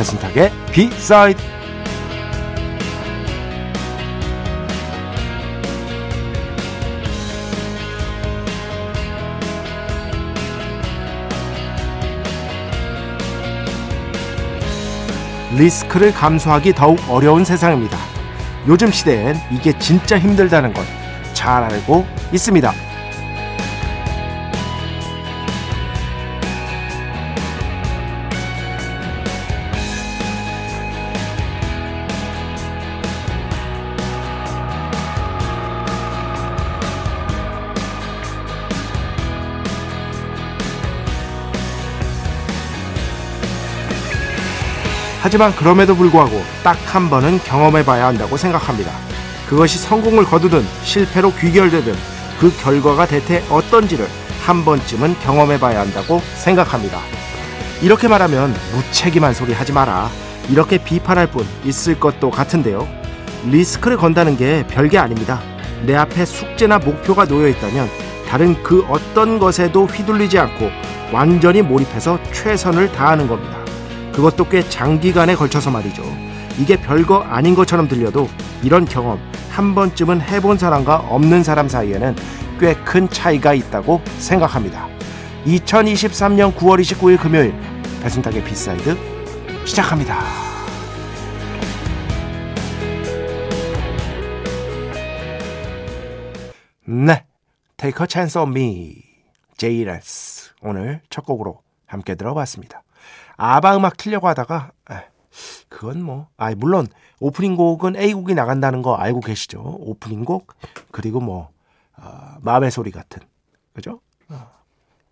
배순탁의 비사이드 리스크를 감수하기 더욱 어려운 세상입니다. 요즘 시대엔 이게 진짜 힘들다는 걸 잘 알고 있습니다. 하지만 그럼에도 불구하고 딱 한 번은 경험해 봐야 한다고 생각합니다. 그것이 성공을 거두든 실패로 귀결되든 그 결과가 대체 어떤지를 한 번쯤은 경험해 봐야 한다고 생각합니다. 이렇게 말하면 무책임한 소리 하지 마라. 이렇게 비판할 뿐 있을 것도 같은데요. 리스크를 건다는 게 별게 아닙니다. 내 앞에 숙제나 목표가 놓여 있다면 다른 그 어떤 것에도 휘둘리지 않고 완전히 몰입해서 최선을 다하는 겁니다. 그것도 꽤 장기간에 걸쳐서 말이죠. 이게 별거 아닌 것처럼 들려도 이런 경험 한 번쯤은 해본 사람과 없는 사람 사이에는 꽤 큰 차이가 있다고 생각합니다. 2023년 9월 29일 금요일 배순탁의 B side 시작합니다. 네, Take a Chance on Me, JLS 오늘 첫 곡으로 함께 들어봤습니다. 아바 음악 틀려고 하다가 에, 그건 뭐, 아 물론 오프닝 곡은 A 곡이 나간다는 거 알고 계시죠? 오프닝 곡 그리고 뭐 어, 마음의 소리 같은 그죠? 어,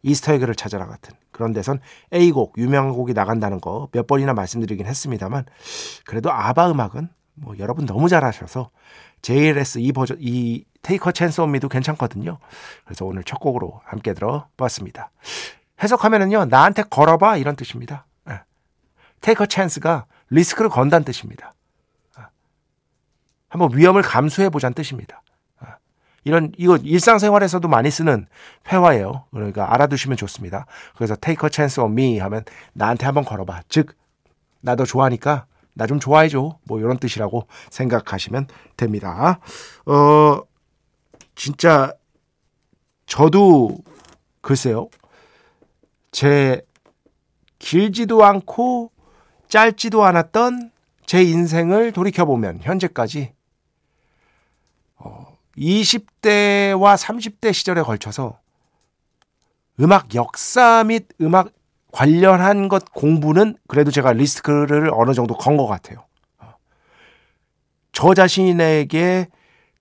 이스터에그를 찾아라 같은 그런 데선 A 곡 유명한 곡이 나간다는 거 몇 번이나 말씀드리긴 했습니다만 그래도 아바 음악은 뭐 여러분 너무 잘하셔서 JLS 이 버전 이 Take a Chance on Me도 괜찮거든요. 그래서 오늘 첫 곡으로 함께 들어봤습니다. 해석하면은요 나한테 걸어봐 이런 뜻입니다. take a chance가 리스크를 건다는 뜻입니다. 한번 위험을 감수해 보자는 뜻입니다. 이런 이거 일상생활에서도 많이 쓰는 회화예요. 그러니까 알아두시면 좋습니다. 그래서 take a chance on me 하면 나한테 한번 걸어봐. 즉나도 좋아하니까 나 좀 좋아해줘. 뭐 이런 뜻이라고 생각하시면 됩니다. 어 진짜 저도 글쎄요. 제 길지도 않고 짧지도 않았던 제 인생을 돌이켜보면 현재까지 20대와 30대 시절에 걸쳐서 음악 역사 및 음악 관련한 것 공부는 그래도 제가 리스크를 어느 정도 건 것 같아요. 저 자신에게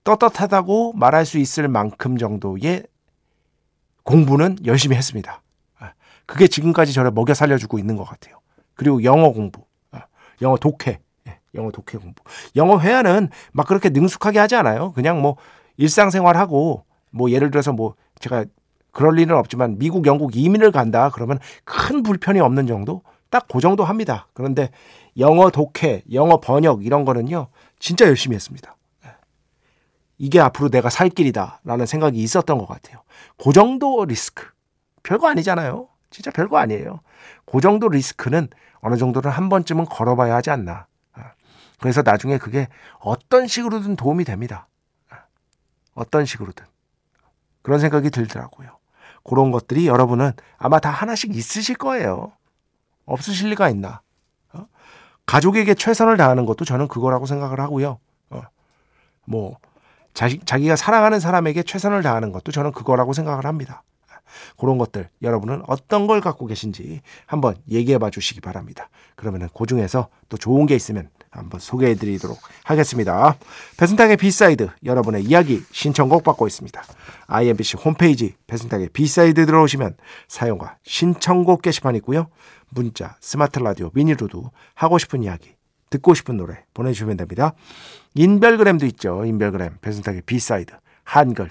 떳떳하다고 말할 수 있을 만큼 정도의 공부는 열심히 했습니다. 그게 지금까지 저를 먹여 살려주고 있는 것 같아요. 그리고 영어 공부, 영어 독해, 영어 독해 공부. 영어 회화는 막 그렇게 능숙하게 하지 않아요. 그냥 뭐 일상생활하고 뭐 예를 들어서 뭐 제가 그럴 일은 없지만 미국, 영국 이민을 간다 그러면 큰 불편이 없는 정도 딱 그 정도 합니다. 그런데 영어 독해, 영어 번역 이런 거는요 진짜 열심히 했습니다. 이게 앞으로 내가 살 길이다라는 생각이 있었던 것 같아요. 그 정도 리스크 별거 아니잖아요. 진짜 별거 아니에요. 그 정도 리스크는 어느 정도는 한 번쯤은 걸어봐야 하지 않나. 그래서 나중에 그게 어떤 식으로든 도움이 됩니다. 어떤 식으로든. 그런 생각이 들더라고요. 그런 것들이 여러분은 아마 다 하나씩 있으실 거예요. 없으실 리가 있나. 어? 가족에게 최선을 다하는 것도 저는 그거라고 생각을 하고요. 어. 뭐, 자기, 자기가 사랑하는 사람에게 최선을 다하는 것도 저는 그거라고 생각을 합니다. 그런 것들 여러분은 어떤 걸 갖고 계신지 한번 얘기해 봐 주시기 바랍니다. 그러면은 그 중에서 또 좋은 게 있으면 한번 소개해 드리도록 하겠습니다. 배순탁의 B side 여러분의 이야기 신청곡 받고 있습니다. IMBC 홈페이지 배순탁의 B side 들어오시면 사연과 신청곡 게시판 있고요. 문자, 스마트 라디오, 미니로도 하고 싶은 이야기, 듣고 싶은 노래 보내주시면 됩니다. 인별그램도 있죠. 인별그램 배순탁의 B side 한글,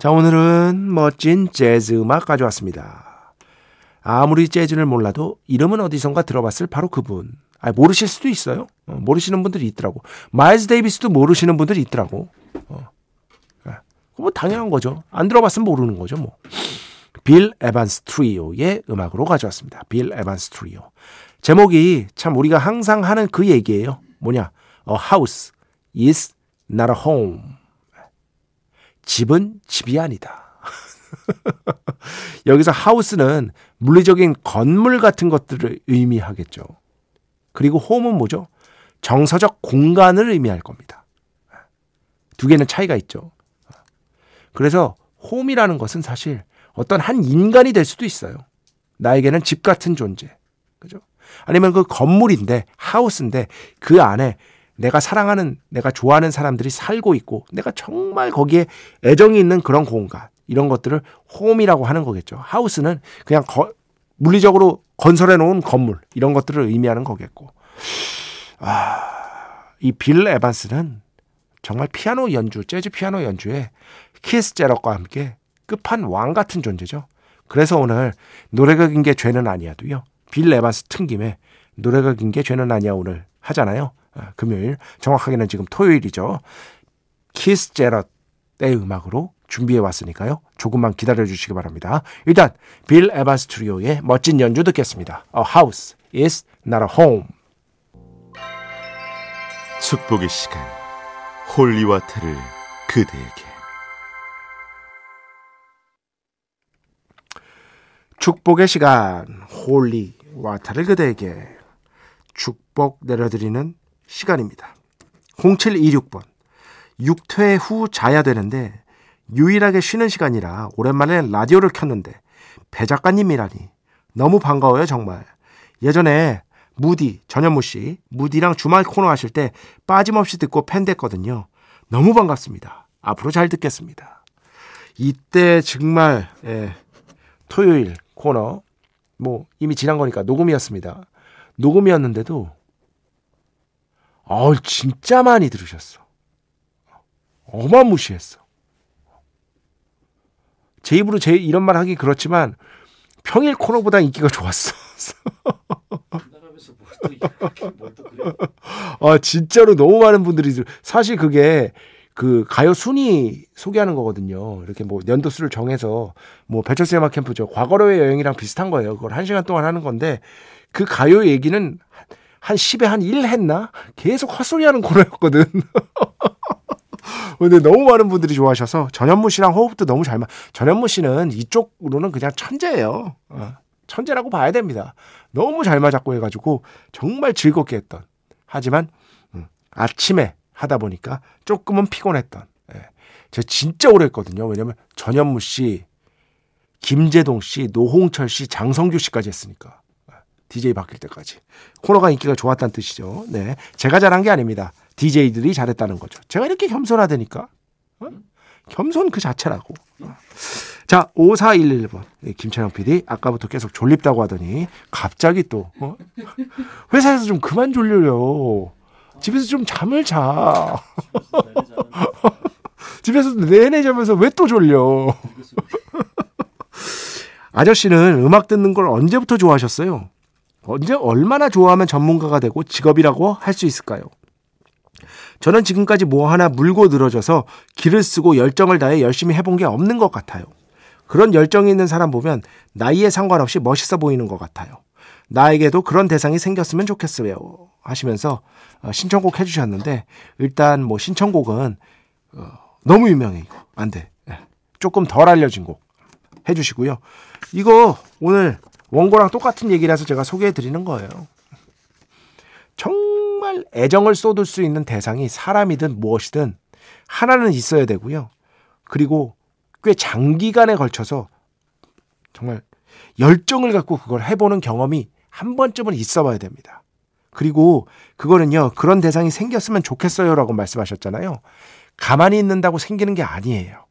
자 오늘은 멋진 재즈 음악 가져왔습니다. 아무리 재즈를 몰라도 이름은 어디선가 들어봤을 바로 그분. 아 모르실 수도 있어요. 어, 모르시는 분들이 있더라고. 마일스 데이비스도 모르시는 분들이 있더라고. 어. 뭐 당연한 거죠. 안 들어봤으면 모르는 거죠, 뭐. 빌 에반스 트리오의 음악으로 가져왔습니다. 빌 에반스 트리오. 제목이 참 우리가 항상 하는 그 얘기예요. 뭐냐? A house is not a home. 집은 집이 아니다. 여기서 하우스는 물리적인 건물 같은 것들을 의미하겠죠. 그리고 홈은 뭐죠? 정서적 공간을 의미할 겁니다. 두 개는 차이가 있죠. 그래서 홈이라는 것은 사실 어떤 한 인간이 될 수도 있어요. 나에게는 집 같은 존재. 그죠? 아니면 그 건물인데, house인데, 그 안에 내가 사랑하는, 내가 좋아하는 사람들이 살고 있고, 내가 정말 거기에 애정이 있는 그런 공간, 이런 것들을 home이라고 하는 거겠죠. house는 그냥 거, 물리적으로 건설해 놓은 건물, 이런 것들을 의미하는 거겠고. 아, 이 빌 에반스는 정말 피아노 연주, 재즈 피아노 연주에 키스 제럿과 함께 끝판 왕 같은 존재죠. 그래서 오늘 노래가 긴 게 죄는 아니야도요. 빌 에반스 튼 김에 노래가 긴 게 죄는 아니야 오늘 하잖아요. 아, 금요일 정확하게는 지금 토요일이죠. 키스 제럿의 음악으로 준비해 왔으니까요. 조금만 기다려 주시기 바랍니다. 일단 빌 에반스 트리오의 멋진 연주 듣겠습니다. A house is not a home. 축복의 시간 holy water를 그대에게 축복의 시간 holy water를 그대에게 축복 내려드리는 시간입니다. 0726번 육퇴 후 자야 되는데 유일하게 쉬는 시간이라 오랜만에 라디오를 켰는데 배 작가님이라니 너무 반가워요 정말. 예전에 무디 전현무 씨 무디랑 주말 코너 하실 때 빠짐없이 듣고 팬 됐거든요. 너무 반갑습니다. 앞으로 잘 듣겠습니다. 이때 정말 예, 토요일 코너 뭐 이미 지난 거니까 녹음이었습니다. 녹음이었는데도 어 진짜 많이 들으셨어. 어마무시했어. 제 입으로 제 이런 말 하기 그렇지만 평일 코너보다 인기가 좋았어. 아 진짜로 너무 많은 분들이 사실 그게 그 가요 순위 소개하는 거거든요. 이렇게 뭐 연도 수를 정해서 뭐 배철수 음악 캠프죠. 과거로의 여행이랑 비슷한 거예요. 그걸 한 시간 동안 하는 건데 그 가요 얘기는 한 10에 한 1 했나? 계속 헛소리 하는 코너였거든. 근데 너무 많은 분들이 좋아하셔서 전현무 씨랑 호흡도 너무 잘 맞. 전현무 씨는 이쪽으로는 그냥 천재예요. 어, 천재라고 봐야 됩니다. 너무 잘 맞았고 해가지고 정말 즐겁게 했던 하지만 음, 아침에 하다 보니까 조금은 피곤했던. 예. 제가 진짜 오래 했거든요. 왜냐면 전현무 씨, 김재동 씨, 노홍철 씨, 장성규 씨까지 했으니까. DJ 바뀔 때까지. 코너가 인기가 좋았다는 뜻이죠. 네. 제가 잘한 게 아닙니다. DJ들이 잘했다는 거죠. 제가 이렇게 겸손하다니까. 어? 겸손 그 자체라고. 자, 5411번. 김찬영 PD. 아까부터 계속 졸립다고 하더니 갑자기 또, 어? 회사에서 좀 그만 졸려요. 집에서 좀 잠을 자. 집에서 내내 자면서 왜 또 졸려? 아저씨는 음악 듣는 걸 언제부터 좋아하셨어요? 언제 얼마나 좋아하면 전문가가 되고 직업이라고 할 수 있을까요? 저는 지금까지 뭐 하나 물고 늘어져서 기를 쓰고 열정을 다해 열심히 해본 게 없는 것 같아요. 그런 열정이 있는 사람 보면 나이에 상관없이 멋있어 보이는 것 같아요. 나에게도 그런 대상이 생겼으면 좋겠어요. 하시면서 어, 신청곡 해주셨는데 일단 뭐 신청곡은 어, 너무 유명해 이거 안 돼. 예. 조금 덜 알려진 곡 해주시고요. 이거 오늘 원고랑 똑같은 얘기라서 제가 소개해 드리는 거예요. 정말 애정을 쏟을 수 있는 대상이 사람이든 무엇이든 하나는 있어야 되고요. 그리고 꽤 장기간에 걸쳐서 정말 열정을 갖고 그걸 해보는 경험이 한 번쯤은 있어 봐야 됩니다. 그리고 그거는요, 그런 대상이 생겼으면 좋겠어요 라고 말씀하셨잖아요. 가만히 있는다고 생기는 게 아니에요.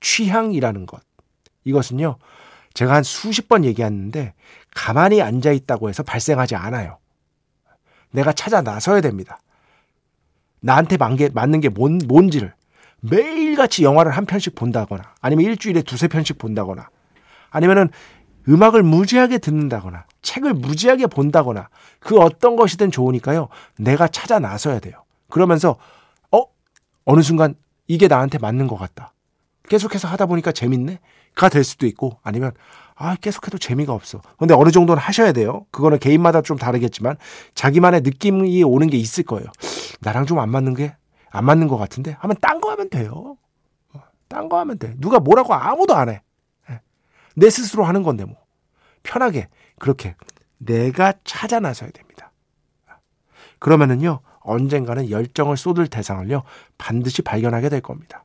취향이라는 것. 이것은요, 제가 한 수십 번 얘기했는데 가만히 앉아 있다고 해서 발생하지 않아요. 내가 찾아 나서야 됩니다. 나한테 맞는 게 뭔, 뭔지를 매일같이 영화를 한 편씩 본다거나 아니면 일주일에 두세 편씩 본다거나 아니면은 음악을 무지하게 듣는다거나 책을 무지하게 본다거나 그 어떤 것이든 좋으니까요. 내가 찾아 나서야 돼요. 그러면서 어 어느 순간 이게 나한테 맞는 것 같다. 계속해서 하다 보니까 재밌네. 가될 수도 있고 아니면 아 계속해도 재미가 없어. 근데 어느 정도는 하셔야 돼요. 그거는 개인마다 좀 다르겠지만 자기만의 느낌이 오는 게 있을 거예요. 나랑 좀 안 맞는 게 안 맞는 것 같은데 하면 딴 거 하면 돼요. 어, 딴거 하면 돼. 누가 뭐라고 아무도 안 해. 예. 내 스스로 하는 건데 뭐 편하게 그렇게 내가 찾아 나서야 됩니다. 그러면은요 언젠가는 열정을 쏟을 대상을요 반드시 발견하게 될 겁니다.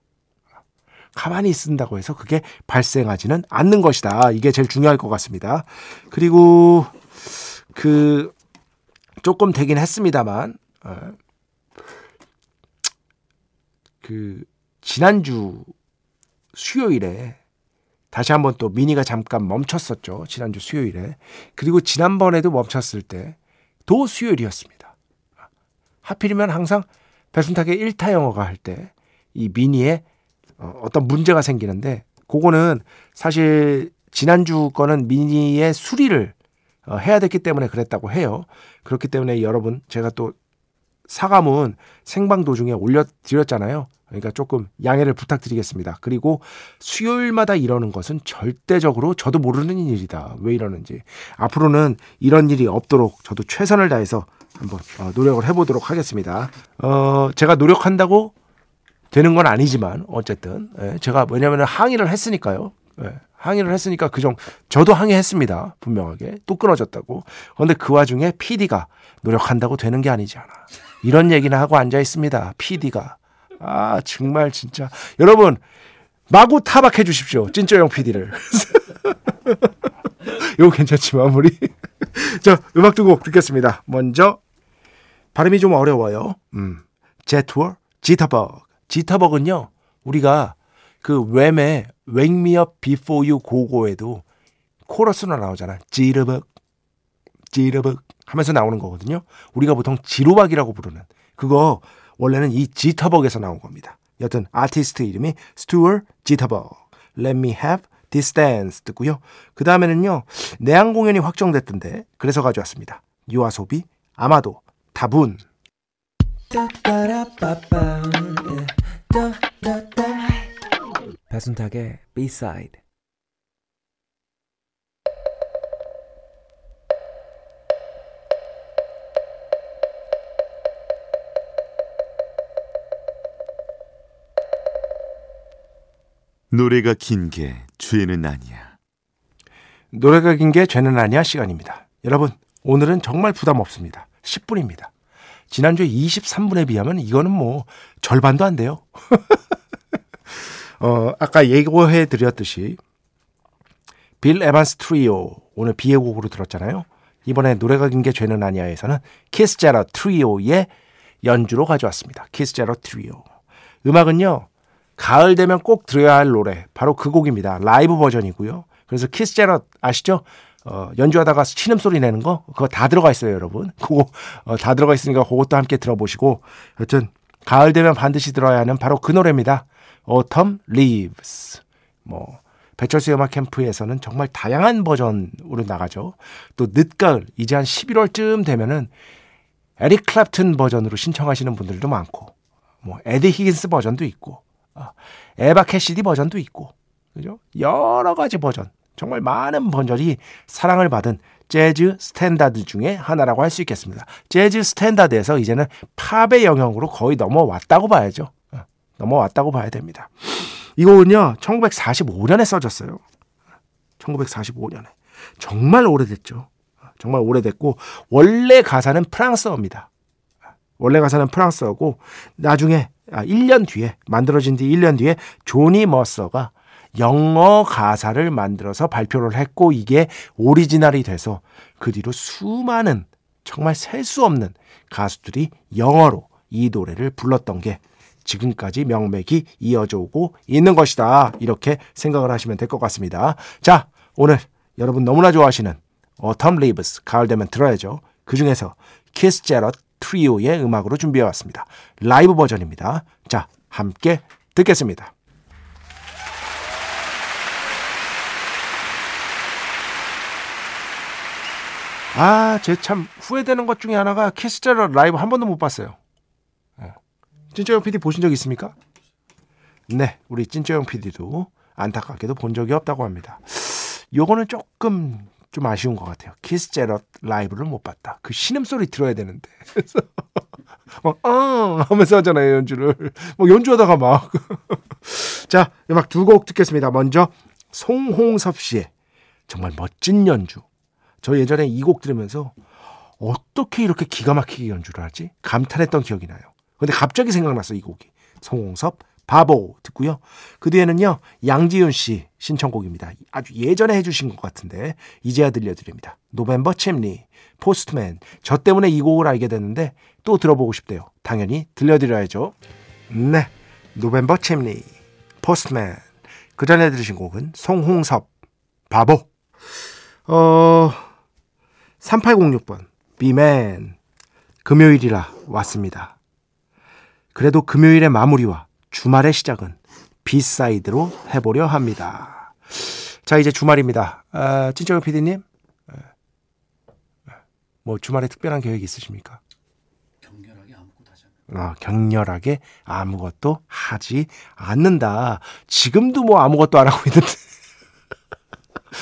가만히 있는다고 해서 그게 발생하지는 않는 것이다. 이게 제일 중요할 것 같습니다. 그리고 그 조금 되긴 했습니다만 어, 그 지난주 수요일에 다시 한번 또 미니가 잠깐 멈췄었죠. 지난주 수요일에. 그리고 지난번에도 멈췄을 때 도 수요일이었습니다. 하필이면 항상 배순탁의 1타 영어가 할 때 이 미니에 어, 어떤 문제가 생기는데 그거는 사실 지난주 거는 미니의 수리를 어, 해야 됐기 때문에 그랬다고 해요. 그렇기 때문에 여러분 제가 또 사과문 생방 도중에 올려드렸잖아요. 그러니까 조금 양해를 부탁드리겠습니다. 그리고 수요일마다 이러는 것은 절대적으로 저도 모르는 일이다. 왜 이러는지. 앞으로는 이런 일이 없도록 저도 최선을 다해서 한번 어, 노력을 해보도록 하겠습니다. 어, 제가 노력한다고 되는 건 아니지만 어쨌든 예, 제가 왜냐하면 항의를 했으니까요. 예, 항의를 했으니까 그정 저도 항의했습니다. 분명하게 또 끊어졌다고. 그런데 그 와중에 PD가 노력한다고 되는 게 아니잖아. 이런 얘기나 하고 앉아 있습니다. PD가 아 정말 진짜 여러분 마구 타박해 주십시오. 찐쩌형 PD를. 이거 괜찮지 마무리. 자 음악 두 곡 듣겠습니다. 먼저 발음이 좀 어려워요. 음, 제투어 지타버 지터벅은요, 우리가 그 웸의 Wake Me Up Before You 고고에도 코러스로 나오잖아. 지르벅, 지르벅 하면서 나오는 거거든요. 우리가 보통 지루박이라고 부르는 그거 원래는 이 지터벅에서 나온 겁니다. 여튼 아티스트 이름이 스튜어 지터벅. Let Me Have This Dance 듣고요. 그 다음에는요. 내한 공연이 확정됐던데 그래서 가져왔습니다. 유아소비, 아마도, 다분. 배순탁의 B-side 노래가 긴 게 죄는 아니야. 노래가 긴 게 죄는 아니야 시간입니다. 여러분, 오늘은 정말 부담 없습니다. 10분입니다. 지난주에 23분에 비하면 이거는 뭐 절반도 안 돼요. 어, 아까 예고해 드렸듯이 빌 에반스 트리오 오늘 비의 곡으로 들었잖아요. 이번에 노래가 긴 게 죄는 아니야에서는 키스 제럿 트리오의 연주로 가져왔습니다. 키스 제럿 트리오. 음악은요. 가을 되면 꼭 들어야 할 노래 바로 그 곡입니다. 라이브 버전이고요. 그래서 키스 제럿 아시죠? 어, 연주하다가 신음 소리 내는 거 그거 다 들어가 있어요, 여러분. 그거 어, 다 들어가 있으니까 그것도 함께 들어보시고 여튼 가을 되면 반드시 들어야 하는 바로 그 노래입니다. Autumn Leaves. 뭐 배철수 음악캠프에서는 정말 다양한 버전으로 나가죠. 또 늦가을 이제 한 11월쯤 되면은 에릭 클랩튼 버전으로 신청하시는 분들도 많고 뭐 에디 히긴스 버전도 있고 어, 에바 캐시디 버전도 있고 그죠? 여러 가지 버전 정말 많은 버전이 사랑을 받은 재즈 스탠다드 중에 하나라고 할 수 있겠습니다. 재즈 스탠다드에서 이제는 팝의 영역으로 거의 넘어왔다고 봐야죠. 어, 넘어왔다고 봐야 됩니다. 이 곡은요, 1945년에 써졌어요. 1945년에. 정말 오래됐죠. 정말 오래됐고, 원래 가사는 프랑스어입니다. 원래 가사는 프랑스어고, 나중에, 아, 1년 뒤에, 만들어진 뒤 1년 뒤에, 조니 머서가 영어 가사를 만들어서 발표를 했고, 이게 오리지널이 돼서, 그 뒤로 수많은, 정말 셀 수 없는 가수들이 영어로 이 노래를 불렀던 게 지금까지 명맥이 이어져 오고 있는 것이다. 이렇게 생각을 하시면 될 것 같습니다. 자, 오늘 여러분 너무나 좋아하시는 Autumn Leaves, 가을 되면 들어야죠. 그 중에서 키스 제럿 트리오의 음악으로 준비해 왔습니다. 라이브 버전입니다. 자, 함께 듣겠습니다. 아, 제 참 후회되는 것 중에 하나가 키스 제럿 라이브 한 번도 못 봤어요. 찐쩌형 PD 보신 적 있습니까? 네, 우리 찐쩌형 PD도 안타깝게도 본 적이 없다고 합니다. 요거는 조금 좀 아쉬운 것 같아요. 키스 제럿 라이브를 못 봤다. 그 신음소리 들어야 되는데. 그래서 막, 아! 하면서 하잖아요, 연주를. 뭐 연주하다가 막. 자, 음악 두 곡 듣겠습니다. 먼저, 송홍섭 씨의 정말 멋진 연주. 저 예전에 이 곡 들으면서 어떻게 이렇게 기가 막히게 연주를 하지? 감탄했던 기억이 나요. 근데 갑자기 생각났어, 이 곡이. 송홍섭, 바보 듣고요. 그 뒤에는요, 양지윤 씨 신청곡입니다. 아주 예전에 해주신 것 같은데, 이제야 들려드립니다. November Chimney, Postman. 저 때문에 이 곡을 알게 됐는데, 또 들어보고 싶대요. 당연히 들려드려야죠. 네. November Chimney, Postman. 그 전에 들으신 곡은 송홍섭, 바보. 어, 3806번, B맨. 금요일이라 왔습니다. 그래도 금요일의 마무리와 주말의 시작은 B side로 해보려 합니다. 자, 이제 주말입니다. 아, 찐정현 PD님. 뭐 주말에 특별한 계획 있으십니까? 아, 격렬하게 아무것도 하지 않는다. 지금도 뭐 아무것도 안 하고 있는데.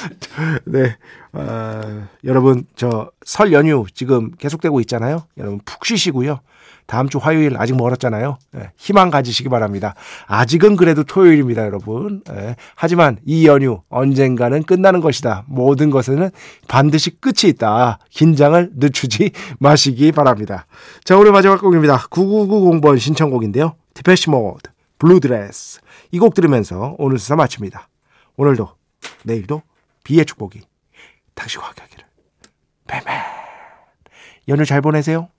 네. 어, 여러분, 저 설 연휴 지금 계속되고 있잖아요. 여러분 푹 쉬시고요. 다음 주 화요일 아직 멀었잖아요. 네, 희망 가지시기 바랍니다. 아직은 그래도 토요일입니다, 여러분. 네, 하지만 이 연휴 언젠가는 끝나는 것이다. 모든 것에는 반드시 끝이 있다. 긴장을 늦추지 마시기 바랍니다. 자, 오늘 마지막 곡입니다. 9990번 신청곡인데요. Depeche Mode, Blue Dress. 이 곡 들으면서 오늘 수사 마칩니다. 오늘도, 내일도 비의 축복이 당신과 함께하기를. 뱀맨. 연휴 잘 보내세요.